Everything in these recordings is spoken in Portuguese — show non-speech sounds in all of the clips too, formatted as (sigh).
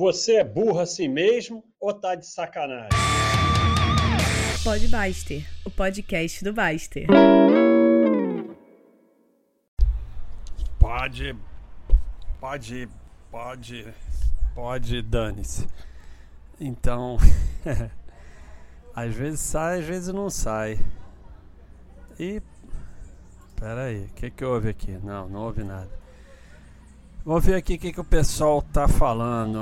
Você é burro assim mesmo ou tá de sacanagem? Pode Baster, o podcast do Baster. Pode, pode, pode, pode, dane-se. Então, (laughs) às vezes sai, às vezes não sai. E, peraí, o que que houve aqui? Não, não houve nada. Vamos ver aqui o que, que o pessoal tá falando.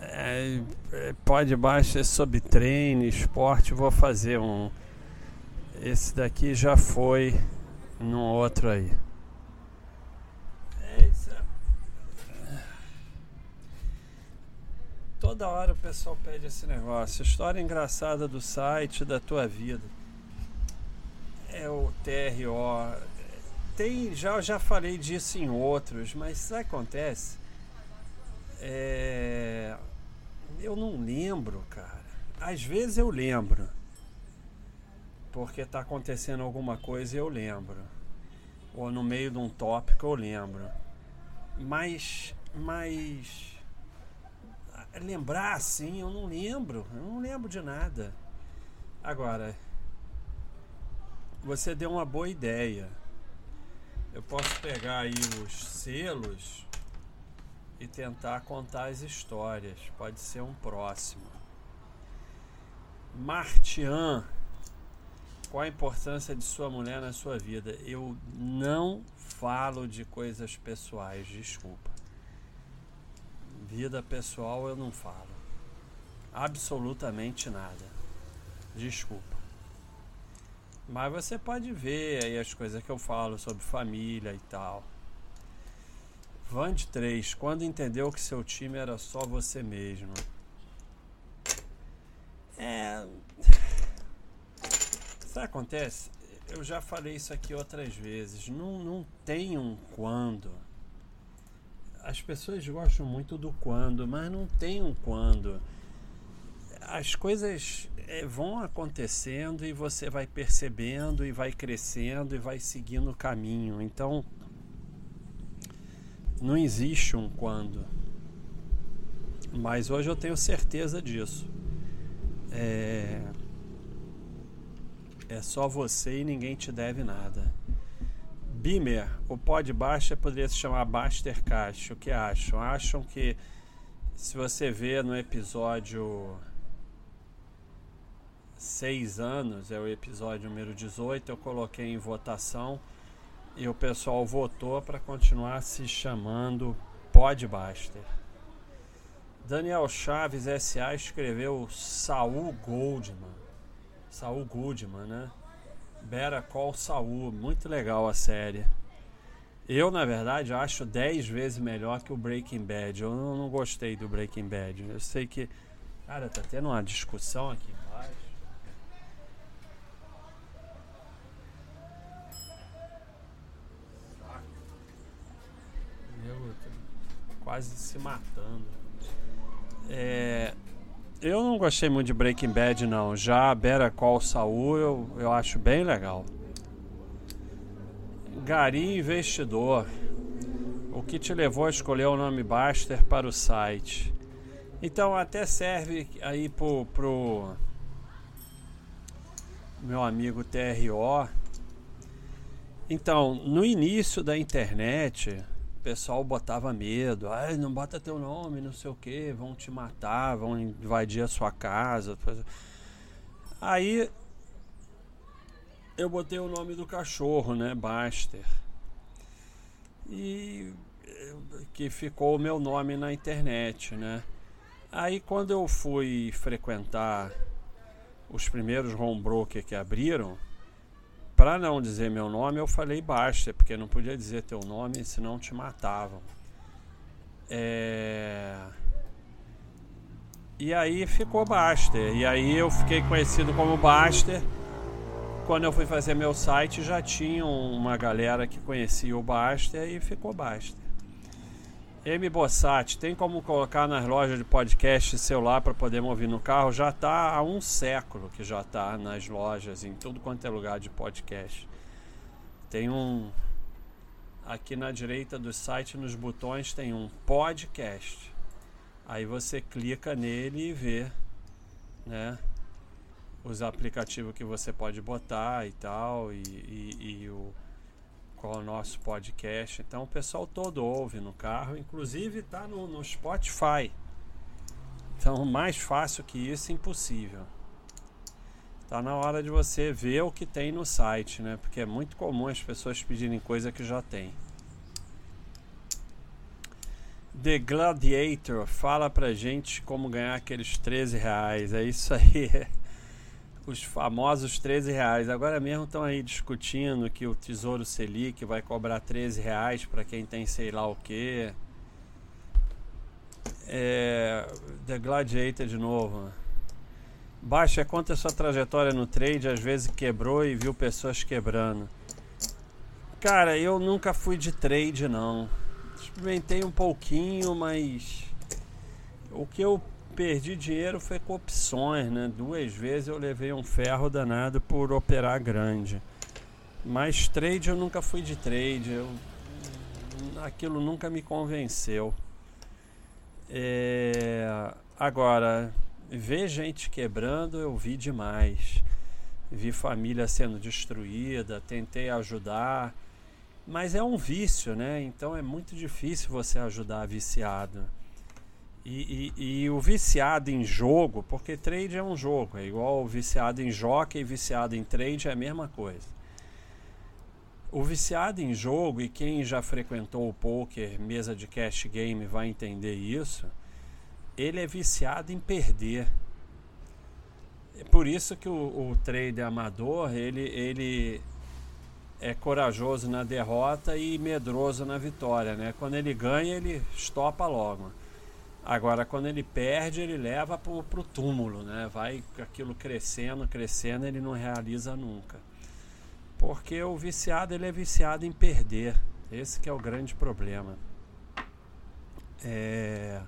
É, é, pode baixo é sobre treino, esporte. Vou fazer um. Esse daqui já foi num outro aí. É isso. Toda hora o pessoal pede esse negócio. História engraçada do site da tua vida. É o TRO tem, já, já falei disso em outros, mas acontece? É, eu não lembro, cara. Às vezes eu lembro. Porque tá acontecendo alguma coisa e eu lembro. Ou no meio de um tópico eu lembro. Mas. Mas. Lembrar assim, eu não lembro. Eu não lembro de nada. Agora. Você deu uma boa ideia eu posso pegar aí os selos e tentar contar as histórias. Pode ser um próximo. Martian, qual a importância de sua mulher na sua vida? Eu não falo de coisas pessoais, desculpa. Vida pessoal eu não falo. Absolutamente nada. Desculpa. Mas você pode ver aí as coisas que eu falo sobre família e tal. Vande 3, quando entendeu que seu time era só você mesmo? É. (sighs) Sabe acontece? Eu já falei isso aqui outras vezes. Não, não tem um quando. As pessoas gostam muito do quando, mas não tem um quando. As coisas é, vão acontecendo e você vai percebendo e vai crescendo e vai seguindo o caminho. Então, não existe um quando. Mas hoje eu tenho certeza disso. É, é só você e ninguém te deve nada. Bimer, o pó de baixa poderia se chamar Bastercast. O que acham? Acham que se você vê no episódio seis anos, é o episódio número 18, eu coloquei em votação e o pessoal votou para continuar se chamando Podbuster. Daniel Chaves SA escreveu Saul Goldman. Saul Goldman, né? Better Call Saul, muito legal a série. Eu, na verdade, acho 10 vezes melhor que o Breaking Bad. Eu não gostei do Breaking Bad. Eu sei que. Cara, tá tendo uma discussão aqui quase se matando. É, eu não gostei muito de Breaking Bad, não. Já Better Call Saul eu, eu acho bem legal. Gari Investidor. O que te levou a escolher o nome Baster para o site? Então até serve aí pro, pro meu amigo TRO. Então, no início da internet, pessoal botava medo, ah, não bota teu nome, não sei o que, vão te matar, vão invadir a sua casa. Aí eu botei o nome do cachorro, né, Baster. E que ficou o meu nome na internet, né? Aí quando eu fui frequentar os primeiros home broker que abriram, para não dizer meu nome, eu falei basta, porque não podia dizer teu nome, senão te matavam. É... E aí ficou Baster. E aí eu fiquei conhecido como Baster. Quando eu fui fazer meu site, já tinha uma galera que conhecia o Baster e ficou Baster. M Bossati, tem como colocar nas lojas de podcast celular para poder ouvir no carro? Já está há um século que já está nas lojas, em tudo quanto é lugar de podcast. Tem um. Aqui na direita do site, nos botões, tem um podcast. Aí você clica nele e vê, né? Os aplicativos que você pode botar e tal, e, e, e o qual é o nosso podcast. Então o pessoal todo ouve no carro, inclusive está no, no Spotify. Então mais fácil que isso, impossível. Tá na hora de você ver o que tem no site, né? Porque é muito comum as pessoas pedirem coisa que já tem. The Gladiator fala pra gente como ganhar aqueles 13 reais. É isso aí. (laughs) Os famosos 13 reais. Agora mesmo estão aí discutindo que o Tesouro Selic vai cobrar 13 reais para quem tem sei lá o que. É, The Gladiator de novo. Baixa, conta a sua trajetória no trade, às vezes quebrou e viu pessoas quebrando. Cara, eu nunca fui de trade não experimentei um pouquinho, mas o que eu perdi dinheiro foi com opções, né? Duas vezes eu levei um ferro danado por operar grande. Mas trade eu nunca fui de trade, eu, aquilo nunca me convenceu. É, agora, ver gente quebrando eu vi demais. Vi família sendo destruída, tentei ajudar mas é um vício, né? Então é muito difícil você ajudar viciado. E, e, e, o viciado em jogo, porque trade é um jogo, é igual o viciado em jockey e viciado em trade é a mesma coisa. O viciado em jogo, e quem já frequentou o poker, mesa de cash game, vai entender isso, ele é viciado em perder. É por isso que o, o trader amador, ele, ele é corajoso na derrota e medroso na vitória, né? Quando ele ganha, ele estopa logo. Agora, quando ele perde, ele leva pro, pro túmulo, né? Vai aquilo crescendo, crescendo, ele não realiza nunca. Porque o viciado, ele é viciado em perder. Esse que é o grande problema. É...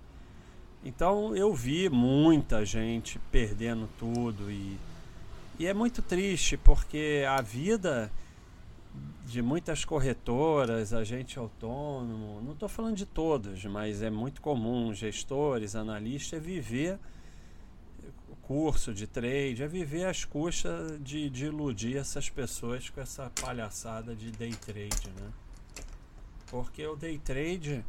Então, eu vi muita gente perdendo tudo e, e é muito triste, porque a vida de muitas corretoras, agente autônomo, não estou falando de todos, mas é muito comum, gestores, analistas, é viver curso de trade, é viver às custas de, de iludir essas pessoas com essa palhaçada de day trade, né? Porque o day trade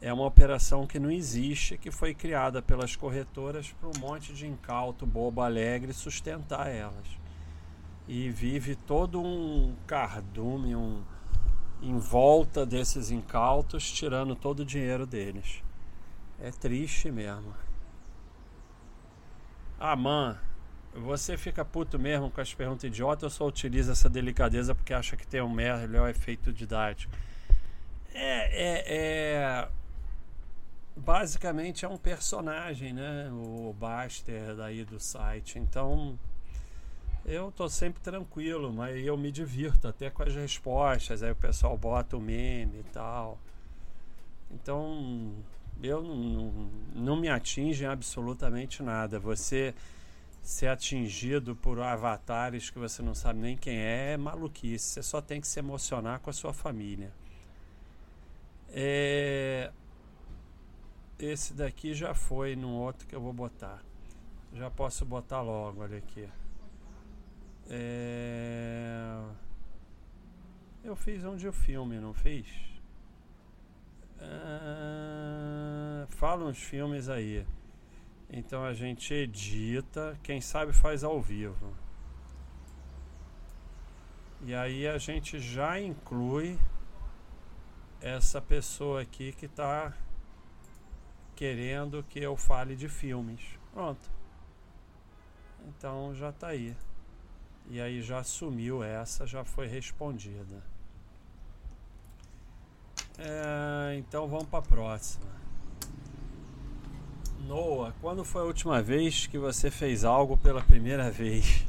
é uma operação que não existe, que foi criada pelas corretoras para um monte de incauto, bobo, alegre sustentar elas e vive todo um cardume um, em volta desses incautos, tirando todo o dinheiro deles. É triste mesmo. Ah, você fica puto mesmo com as perguntas idiotas ou só utiliza essa delicadeza porque acha que tem um melhor efeito didático? É, é, é. Basicamente é um personagem, né? O Baster daí do site. Então eu tô sempre tranquilo, mas eu me divirto até com as respostas. Aí o pessoal bota o meme e tal. Então, eu não, não, me atinge absolutamente nada. Você ser atingido por avatares que você não sabe nem quem é é maluquice. Você só tem que se emocionar com a sua família. É... Esse daqui já foi no outro que eu vou botar. Já posso botar logo, olha aqui. É... Eu fiz onde o filme, não fiz? Ah, fala uns filmes aí. Então a gente edita, quem sabe faz ao vivo. E aí a gente já inclui essa pessoa aqui que está querendo que eu fale de filmes. Pronto. Então já está aí. E aí já sumiu essa, já foi respondida. É, então vamos para a próxima. Noah, quando foi a última vez que você fez algo pela primeira vez?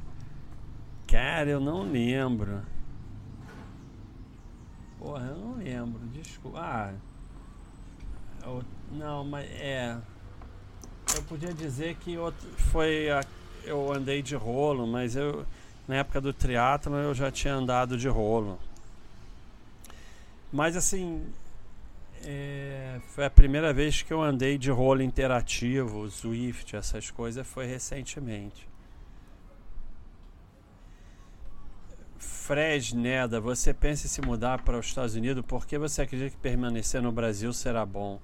Cara, eu não lembro. Porra, eu não lembro. Desculpa. Ah, eu, não, mas é. Eu podia dizer que foi a, eu andei de rolo, mas eu na época do triatlo eu já tinha andado de rolo. Mas assim, É, foi a primeira vez que eu andei de rolo interativo, Swift, essas coisas, foi recentemente. Fresneda, você pensa em se mudar para os Estados Unidos? Por que você acredita que permanecer no Brasil será bom?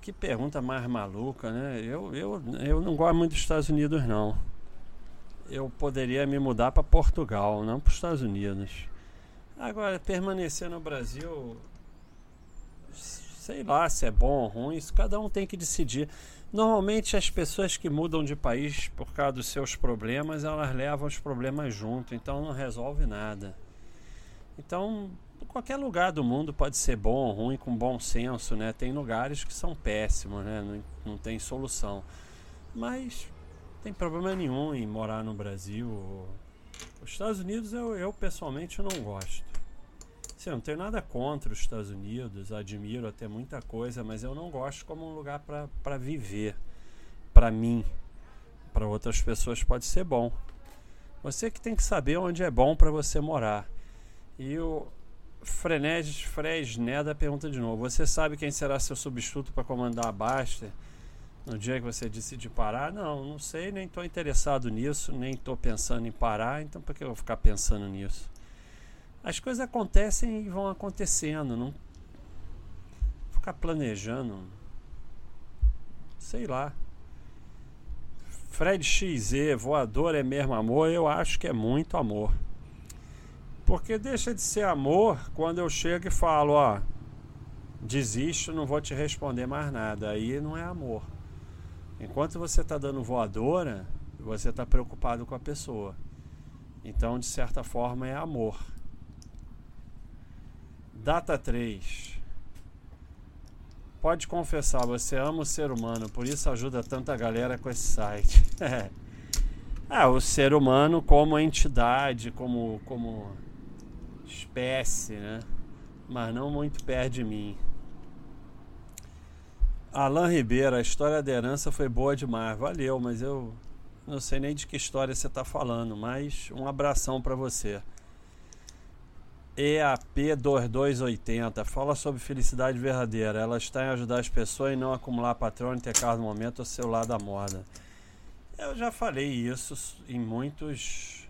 Que pergunta mais maluca, né? Eu, eu, eu não gosto muito dos Estados Unidos, não. Eu poderia me mudar para Portugal, não para os Estados Unidos. Agora, permanecer no Brasil, sei lá se é bom ou ruim, isso cada um tem que decidir. Normalmente as pessoas que mudam de país por causa dos seus problemas, elas levam os problemas junto, então não resolve nada. Então, qualquer lugar do mundo pode ser bom ou ruim com bom senso, né? Tem lugares que são péssimos, né? Não, não tem solução. Mas tem problema nenhum em morar no Brasil. Os Estados Unidos eu, eu pessoalmente não gosto. Sim, eu não tenho nada contra os Estados Unidos, admiro até muita coisa, mas eu não gosto como um lugar para viver. Para mim, para outras pessoas pode ser bom. Você que tem que saber onde é bom para você morar. E o Frenedes Fresneda pergunta de novo: Você sabe quem será seu substituto para comandar a Baster no dia que você decide parar? Não, não sei, nem estou interessado nisso, nem estou pensando em parar, então por que eu vou ficar pensando nisso? as coisas acontecem e vão acontecendo, não ficar planejando. Sei lá. Fred XZ, voador é mesmo amor? Eu acho que é muito amor. Porque deixa de ser amor quando eu chego e falo, ó, desisto, não vou te responder mais nada. Aí não é amor. Enquanto você está dando voadora, você está preocupado com a pessoa. Então, de certa forma, é amor. Data 3. Pode confessar, você ama o ser humano, por isso ajuda tanta galera com esse site. é. (laughs) é, o ser humano como entidade, como, como espécie, né? Mas não muito perto de mim. Alain Ribeiro, a história da herança foi boa demais. Valeu, mas eu não sei nem de que história você está falando, mas um abração para você. EAP 2280 fala sobre felicidade verdadeira. Ela está em ajudar as pessoas e não acumular patrão e ter carro no momento ao seu lado da moda. Eu já falei isso em muitos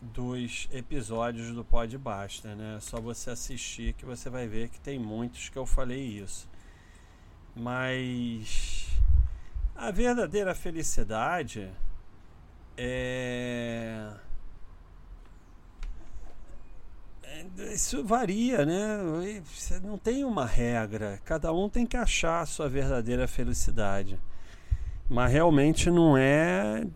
dos episódios do Pod Basta, né? É só você assistir que você vai ver que tem muitos que eu falei isso. Mas a verdadeira felicidade é isso varia, né? Não tem uma regra. Cada um tem que achar a sua verdadeira felicidade. Mas realmente não é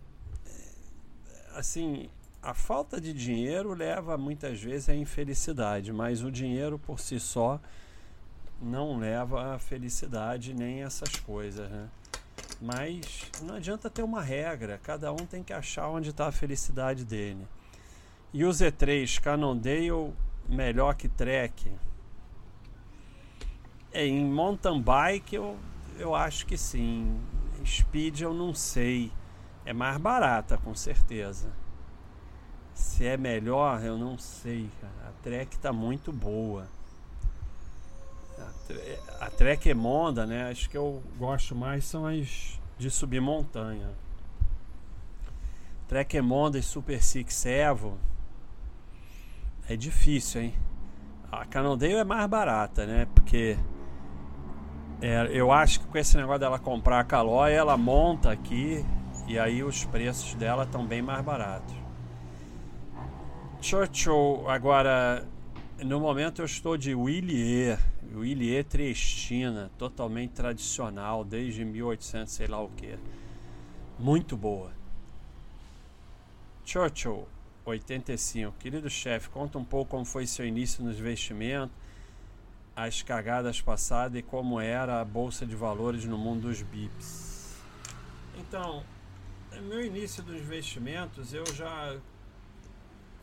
assim, a falta de dinheiro leva muitas vezes à infelicidade, mas o dinheiro por si só não leva à felicidade nem essas coisas, né? Mas não adianta ter uma regra, cada um tem que achar onde está a felicidade dele. E o Z3 Cannondale melhor que trek? É, em mountain bike eu, eu acho que sim. Speed eu não sei. É mais barata, com certeza. Se é melhor, eu não sei. A Trek tá muito boa. A, Trek Emonda, né? Acho que eu gosto mais são as de subir montanha. Trek Emonda e Super Six Evo é difícil, hein? A Cannondale é mais barata, né? Porque é, eu acho que com esse negócio dela comprar a Calói, ela monta aqui e aí os preços dela estão bem mais baratos. Churchill, agora, no momento eu estou de Willier, Willier Triestina, totalmente tradicional, desde 1800, sei lá o que. Muito boa. Churchill, 85. Querido chefe, conta um pouco como foi seu início nos investimentos, as cagadas passadas e como era a bolsa de valores no mundo dos BIPs. Então, meu início dos investimentos, eu já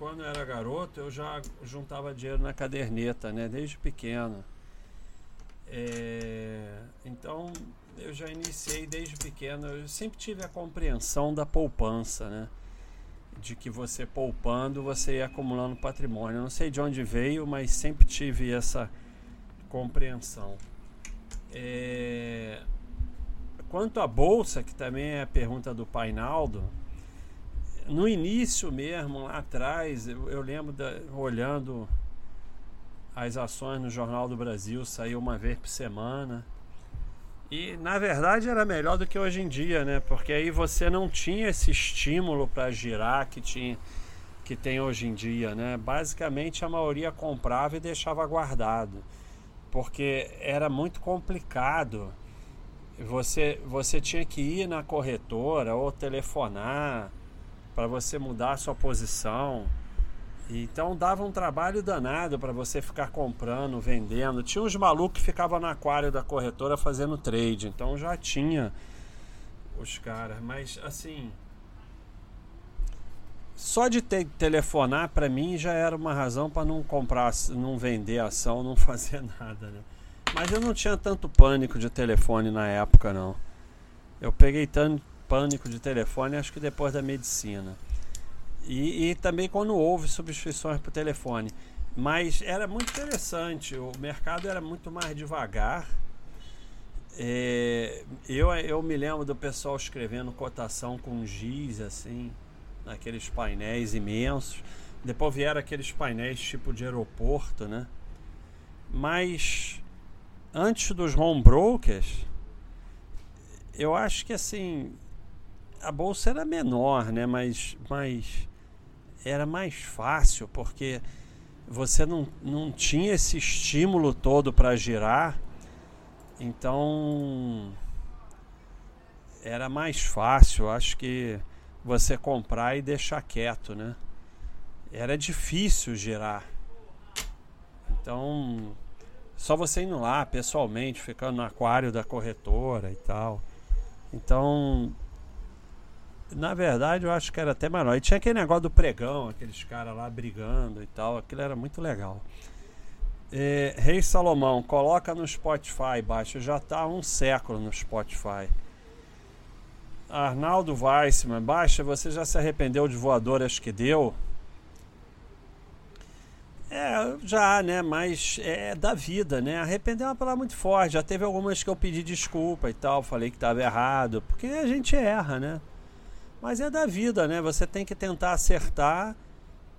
quando eu era garoto, eu já juntava dinheiro na caderneta, né, desde pequeno. É, então, eu já iniciei desde pequeno, eu sempre tive a compreensão da poupança, né? de que você poupando você ia acumulando patrimônio. Eu não sei de onde veio, mas sempre tive essa compreensão. É... Quanto à bolsa, que também é a pergunta do Painaldo, no início mesmo, lá atrás, eu, eu lembro da, olhando as ações no Jornal do Brasil, saiu uma vez por semana. E na verdade era melhor do que hoje em dia, né? Porque aí você não tinha esse estímulo para girar que tinha que tem hoje em dia, né? Basicamente a maioria comprava e deixava guardado, porque era muito complicado. Você você tinha que ir na corretora ou telefonar para você mudar a sua posição. Então dava um trabalho danado para você ficar comprando, vendendo. Tinha uns malucos que ficavam no aquário da corretora fazendo trade. Então já tinha os caras. Mas assim. Só de ter, telefonar para mim já era uma razão para não comprar, não vender ação, não (laughs) fazer nada, né? Mas eu não tinha tanto pânico de telefone na época, não. Eu peguei tanto pânico de telefone, acho que depois da medicina. E, e também quando houve substituições por telefone. Mas era muito interessante, o mercado era muito mais devagar. É, eu, eu me lembro do pessoal escrevendo cotação com giz, assim, naqueles painéis imensos. Depois vieram aqueles painéis tipo de aeroporto, né? Mas antes dos home brokers, eu acho que assim a bolsa era menor, né? Mas, mas era mais fácil porque você não, não tinha esse estímulo todo para girar, então era mais fácil, acho que você comprar e deixar quieto, né? Era difícil girar. Então, só você indo lá pessoalmente, ficando no aquário da corretora e tal. Então, na verdade, eu acho que era até menor. E tinha aquele negócio do pregão, aqueles caras lá brigando e tal. Aquilo era muito legal. É, Rei Salomão, coloca no Spotify, baixa. Já está há um século no Spotify. Arnaldo Weissman, baixa, você já se arrependeu de voadoras que deu? É, já, né? Mas é da vida, né? Arrepender é uma palavra muito forte. Já teve algumas que eu pedi desculpa e tal, falei que estava errado, porque a gente erra, né? Mas é da vida, né? Você tem que tentar acertar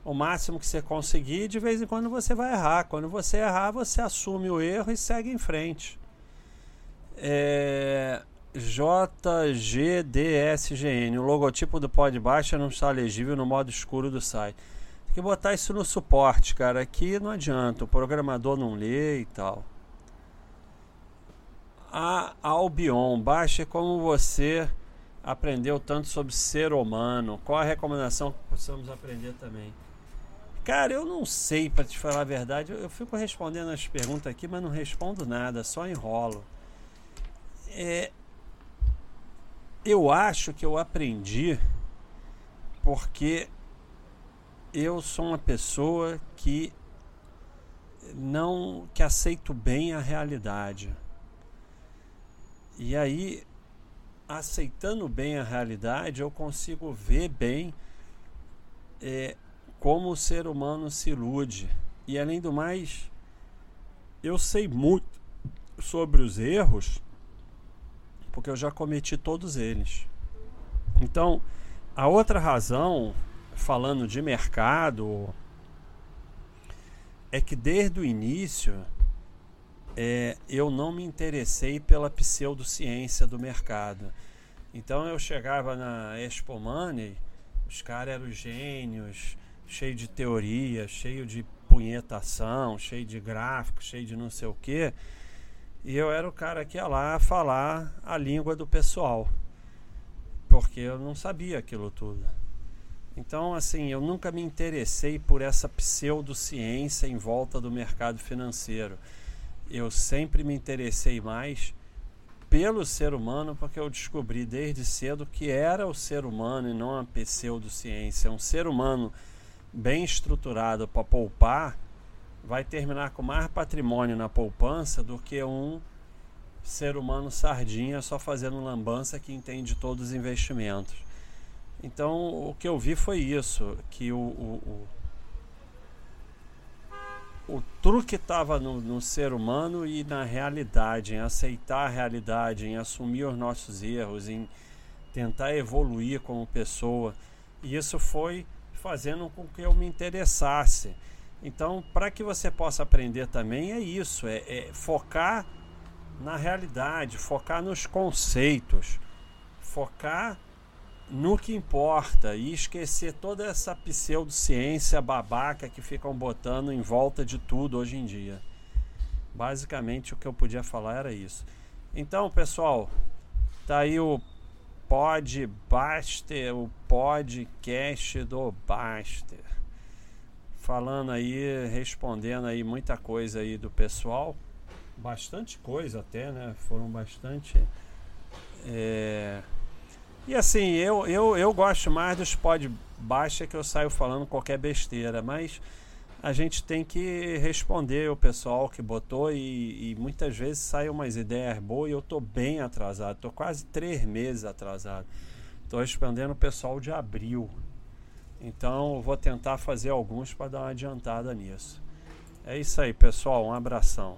o máximo que você conseguir. De vez em quando você vai errar. Quando você errar, você assume o erro e segue em frente. É... JGDSGN. O logotipo do pó de baixo não está legível no modo escuro do site. Tem que botar isso no suporte, cara. Aqui não adianta. O programador não lê e tal. A Albion. Baixa como você aprendeu tanto sobre ser humano? Qual a recomendação que possamos aprender também? Cara, eu não sei, para te falar a verdade. Eu, fico respondendo as perguntas aqui, mas não respondo nada, só enrolo. É, eu acho que eu aprendi porque eu sou uma pessoa que não que aceito bem a realidade. E aí aceitando bem a realidade, eu consigo ver bem é, como o ser humano se ilude. E além do mais, eu sei muito sobre os erros, porque eu já cometi todos eles. Então, a outra razão, falando de mercado, é que desde o início é, eu não me interessei pela pseudociência do mercado. Então eu chegava na Expo Money, os caras eram gênios, cheio de teoria, cheio de punhetação, cheio de gráfico, cheio de não sei o quê. E eu era o cara que ia lá falar a língua do pessoal, porque eu não sabia aquilo tudo. Então, assim, eu nunca me interessei por essa pseudociência em volta do mercado financeiro eu sempre me interessei mais pelo ser humano porque eu descobri desde cedo que era o ser humano e não a pseudociência. Um ser humano bem estruturado para poupar vai terminar com mais patrimônio na poupança do que um ser humano sardinha só fazendo lambança que entende todos os investimentos. Então o que eu vi foi isso, que o, o, o truque estava no, no ser humano e na realidade, em aceitar a realidade, em assumir os nossos erros, em tentar evoluir como pessoa. E isso foi fazendo com que eu me interessasse. Então, para que você possa aprender também, é isso: é, é focar na realidade, focar nos conceitos, focar no que importa e esquecer toda essa pseudociência babaca que ficam botando em volta de tudo hoje em dia. Basicamente o que eu podia falar era isso. Então, pessoal, tá aí o Pod Baster, o podcast do Baster. Falando aí, respondendo aí muita coisa aí do pessoal. Bastante coisa até, né? Foram bastante. É... E assim, eu, eu, eu gosto mais dos pod baixa que eu saio falando qualquer besteira, mas a gente tem que responder o pessoal que botou e, e muitas vezes saem umas ideias boas e eu tô bem atrasado, tô quase três meses atrasado. Tô respondendo o pessoal de abril. Então vou tentar fazer alguns para dar uma adiantada nisso. É isso aí, pessoal. Um abração.